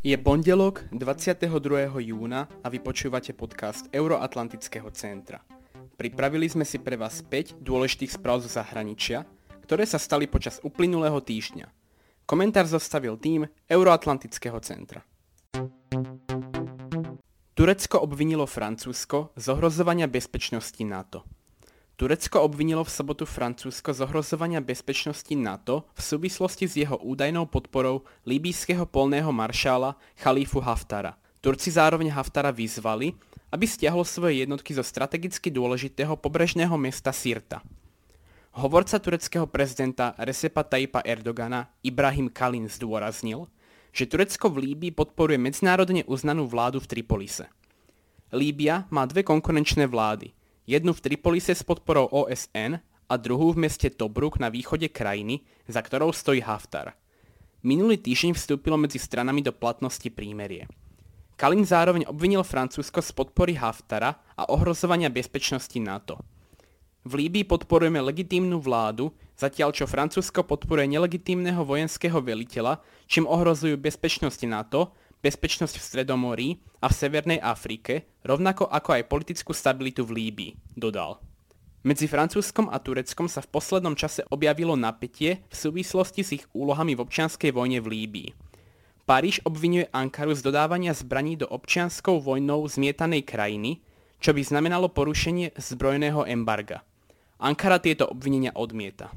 Je pondelok 22. júna a vy počúvate podcast Euroatlantického centra. Pripravili sme si pre vás 5 dôležitých správ zo zahraničia, ktoré sa stali počas uplynulého týždňa. Komentár zostavil tým Euroatlantického centra. Turecko obvinilo Francúzsko z ohrozovania bezpečnosti NATO. Turecko obvinilo v sobotu Francúzsko z ohrozovania bezpečnosti NATO v súvislosti s jeho údajnou podporou líbijského polného maršála Chalífu Haftara. Turci zároveň Haftara vyzvali, aby stiahol svoje jednotky zo strategicky dôležitého pobrežného mesta Sirta. Hovorca tureckého prezidenta Recepa Tayyipa Erdogana Ibrahim Kalin zdôraznil, že Turecko v Líbii podporuje medzinárodne uznanú vládu v Tripolise. Líbia má dve konkurenčné vlády – jednu v Tripolise s podporou OSN a druhú v meste Tobruk na východe krajiny, za ktorou stojí Haftar. Minulý týždeň vstúpilo medzi stranami do platnosti prímerie. Kalin zároveň obvinil Francúzsko z podpory Haftara a ohrozovania bezpečnosti NATO. V Líbii podporujeme legitímnu vládu, zatiaľ čo Francúzsko podporuje nelegitímneho vojenského veliteľa, čím ohrozujú bezpečnosť NATO bezpečnosť v Stredomorí a v Severnej Afrike, rovnako ako aj politickú stabilitu v Líbii, dodal. Medzi Francúzskom a Tureckom sa v poslednom čase objavilo napätie v súvislosti s ich úlohami v občianskej vojne v Líbii. Paríž obvinuje Ankaru z dodávania zbraní do občianskou vojnou zmietanej krajiny, čo by znamenalo porušenie zbrojného embarga. Ankara tieto obvinenia odmieta.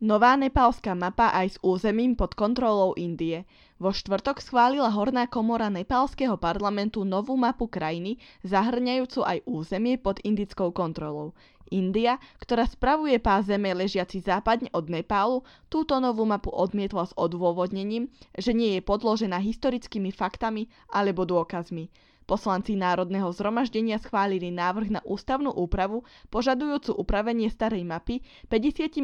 Nová nepálska mapa aj s územím pod kontrolou Indie. Vo štvrtok schválila Horná komora nepálskeho parlamentu novú mapu krajiny, zahrňajúcu aj územie pod indickou kontrolou. India, ktorá spravuje pás zeme ležiaci západne od Nepálu, túto novú mapu odmietla s odôvodnením, že nie je podložená historickými faktami alebo dôkazmi. Poslanci Národného zhromaždenia schválili návrh na ústavnú úpravu požadujúcu upravenie starej mapy 57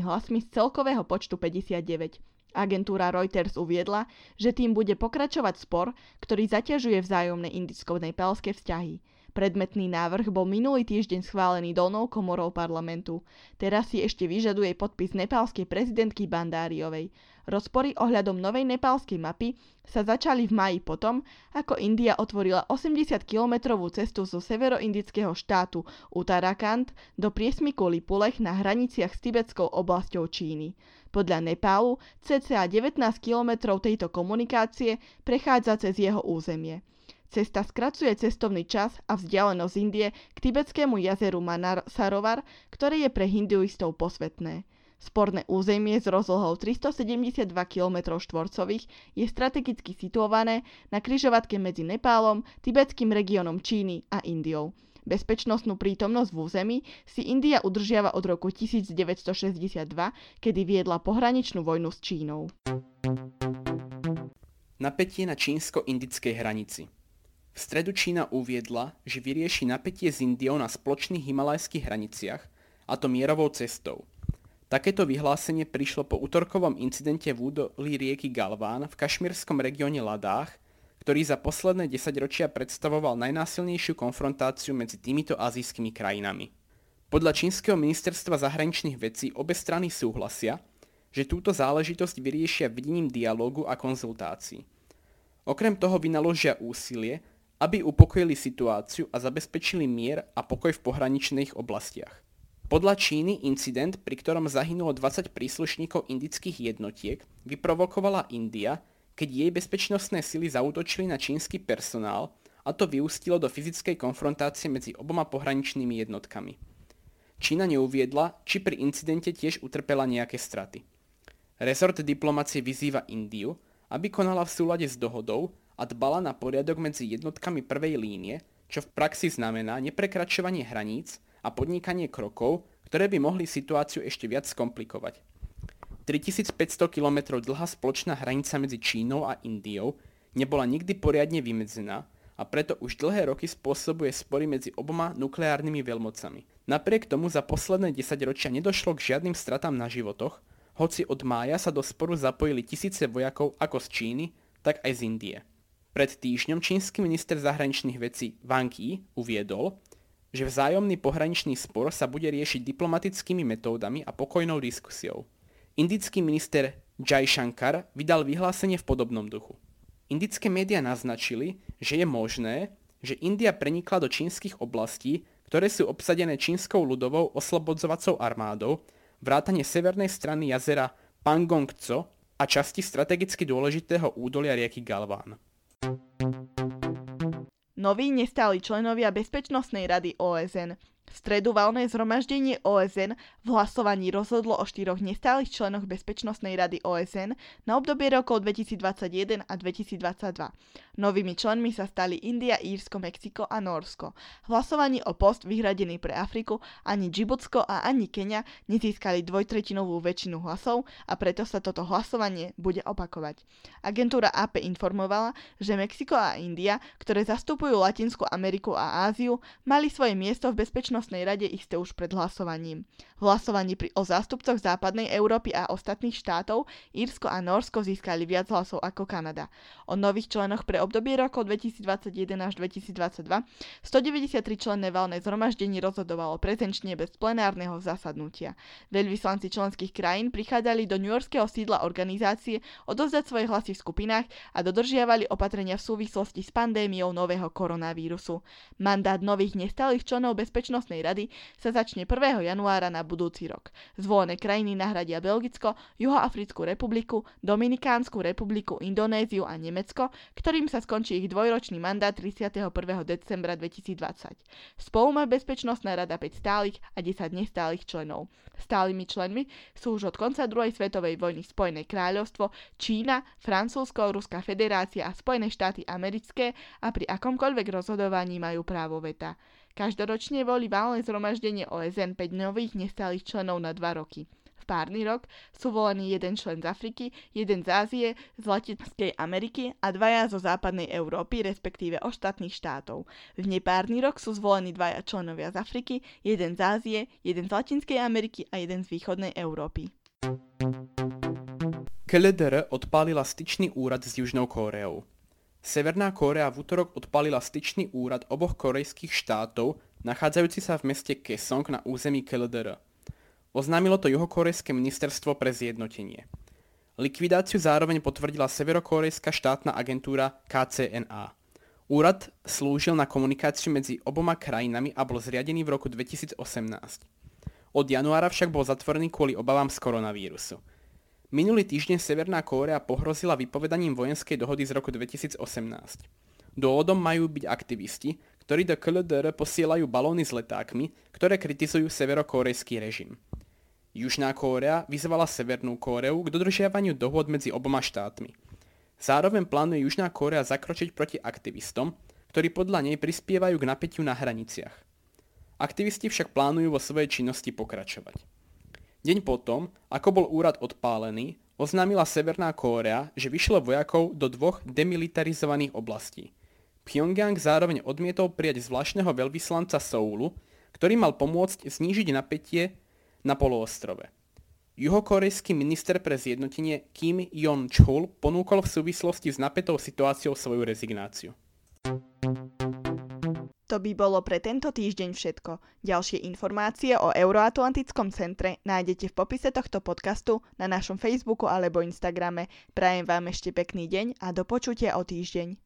hlasmi z celkového počtu 59. Agentúra Reuters uviedla, že tým bude pokračovať spor, ktorý zaťažuje vzájomné indicko-nepálske vzťahy. Predmetný návrh bol minulý týždeň schválený dolnou komorou parlamentu. Teraz si ešte vyžaduje podpis nepálskej prezidentky Bandáriovej. Rozpory ohľadom novej nepálskej mapy sa začali v maji potom, ako India otvorila 80-kilometrovú cestu zo severoindického štátu Uttarakhand do priesmiku Lipulech na hraniciach s tibetskou oblasťou Číny. Podľa Nepálu cca 19 kilometrov tejto komunikácie prechádza cez jeho územie. Cesta skracuje cestovný čas a vzdialenosť Indie k tibetskému jazeru Manar Sarovar, ktoré je pre hinduistov posvetné. Sporné územie s rozlohou 372 km štvorcových je strategicky situované na kryžovatke medzi Nepálom, tibetským regiónom Číny a Indiou. Bezpečnostnú prítomnosť v území si India udržiava od roku 1962, kedy viedla pohraničnú vojnu s Čínou. Napätie na čínsko-indickej hranici v stredu Čína uviedla, že vyrieši napätie s Indiou na spoločných himalajských hraniciach, a to mierovou cestou. Takéto vyhlásenie prišlo po útorkovom incidente v údolí rieky Galván v kašmírskom regióne Ladách, ktorý za posledné desaťročia predstavoval najnásilnejšiu konfrontáciu medzi týmito azijskými krajinami. Podľa čínskeho ministerstva zahraničných vecí obe strany súhlasia, že túto záležitosť vyriešia videním dialógu a konzultácií. Okrem toho vynaložia úsilie, aby upokojili situáciu a zabezpečili mier a pokoj v pohraničných oblastiach. Podľa Číny incident, pri ktorom zahynulo 20 príslušníkov indických jednotiek, vyprovokovala India, keď jej bezpečnostné sily zautočili na čínsky personál a to vyústilo do fyzickej konfrontácie medzi oboma pohraničnými jednotkami. Čína neuviedla, či pri incidente tiež utrpela nejaké straty. Resort diplomacie vyzýva Indiu, aby konala v súlade s dohodou a dbala na poriadok medzi jednotkami prvej línie, čo v praxi znamená neprekračovanie hraníc a podnikanie krokov, ktoré by mohli situáciu ešte viac skomplikovať. 3500 km dlhá spoločná hranica medzi Čínou a Indiou nebola nikdy poriadne vymedzená a preto už dlhé roky spôsobuje spory medzi oboma nukleárnymi veľmocami. Napriek tomu za posledné 10 ročia nedošlo k žiadnym stratám na životoch, hoci od mája sa do sporu zapojili tisíce vojakov ako z Číny, tak aj z Indie. Pred týždňom čínsky minister zahraničných vecí Wang Yi uviedol, že vzájomný pohraničný spor sa bude riešiť diplomatickými metódami a pokojnou diskusiou. Indický minister Jai Shankar vydal vyhlásenie v podobnom duchu. Indické médiá naznačili, že je možné, že India prenikla do čínskych oblastí, ktoré sú obsadené čínskou ľudovou oslobodzovacou armádou, vrátane severnej strany jazera Pangong Tso a časti strategicky dôležitého údolia rieky Galván. Noví nestáli členovia Bezpečnostnej rady OSN v stredu valné zhromaždenie OSN v hlasovaní rozhodlo o štyroch nestálych členoch Bezpečnostnej rady OSN na obdobie rokov 2021 a 2022. Novými členmi sa stali India, Írsko, Mexiko a Norsko. V hlasovaní o post vyhradený pre Afriku ani Džibutsko a ani Kenia nezískali dvojtretinovú väčšinu hlasov a preto sa toto hlasovanie bude opakovať. Agentúra AP informovala, že Mexiko a India, ktoré zastupujú Latinskú Ameriku a Áziu, mali svoje miesto v bezpečnosti Bezpečnostnej rade isté už pred hlasovaním. V hlasovaní pri, o zástupcoch západnej Európy a ostatných štátov Írsko a Norsko získali viac hlasov ako Kanada. O nových členoch pre obdobie rokov 2021 až 2022 193 členné valné zhromaždenie rozhodovalo prezenčne bez plenárneho zasadnutia. Veľvyslanci členských krajín prichádzali do Yorkského sídla organizácie odozdať svoje hlasy v skupinách a dodržiavali opatrenia v súvislosti s pandémiou nového koronavírusu. Mandát nových nestálych členov bezpečnostnej Bezpečnostnej rady sa začne 1. januára na budúci rok. Zvolené krajiny nahradia Belgicko, Juhoafrickú republiku, Dominikánsku republiku, Indonéziu a Nemecko, ktorým sa skončí ich dvojročný mandát 31. decembra 2020. Spolu má Bezpečnostná rada 5 stálych a 10 nestálych členov. Stálymi členmi sú už od konca druhej svetovej vojny Spojené kráľovstvo, Čína, Francúzsko, Ruská federácia a Spojené štáty americké a pri akomkoľvek rozhodovaní majú právo veta. Každoročne volí valné zhromaždenie OSN 5 nových nestálych členov na 2 roky. V párny rok sú volení jeden člen z Afriky, jeden z Ázie, z Latinskej Ameriky a dvaja zo západnej Európy, respektíve ostatných štátov. V nepárny rok sú zvolení dvaja členovia z Afriky, jeden z Ázie, jeden z Latinskej Ameriky a jeden z východnej Európy. KLDR odpálila styčný úrad s Južnou Kóreou. Severná Kórea v útorok odpalila styčný úrad oboch korejských štátov, nachádzajúci sa v meste Kesong na území KLDR. Oznámilo to juhokorejské ministerstvo pre zjednotenie. Likvidáciu zároveň potvrdila severokorejská štátna agentúra KCNA. Úrad slúžil na komunikáciu medzi oboma krajinami a bol zriadený v roku 2018. Od januára však bol zatvorený kvôli obavám z koronavírusu. Minulý týždeň Severná Kórea pohrozila vypovedaním vojenskej dohody z roku 2018. Dôvodom majú byť aktivisti, ktorí do KLDR posielajú balóny s letákmi, ktoré kritizujú severokórejský režim. Južná Kórea vyzvala Severnú Kóreu k dodržiavaniu dohod medzi oboma štátmi. Zároveň plánuje Južná Kórea zakročiť proti aktivistom, ktorí podľa nej prispievajú k napätiu na hraniciach. Aktivisti však plánujú vo svojej činnosti pokračovať. Deň potom, ako bol úrad odpálený, oznámila Severná Kórea, že vyšlo vojakov do dvoch demilitarizovaných oblastí. Pyongyang zároveň odmietol prijať zvláštneho veľvyslanca Soulu, ktorý mal pomôcť znížiť napätie na poloostrove. Juhokorejský minister pre zjednotenie Kim Jon-chul ponúkol v súvislosti s napätou situáciou svoju rezignáciu. To by bolo pre tento týždeň všetko. Ďalšie informácie o Euroatlantickom centre nájdete v popise tohto podcastu na našom Facebooku alebo Instagrame. Prajem vám ešte pekný deň a do počutia o týždeň.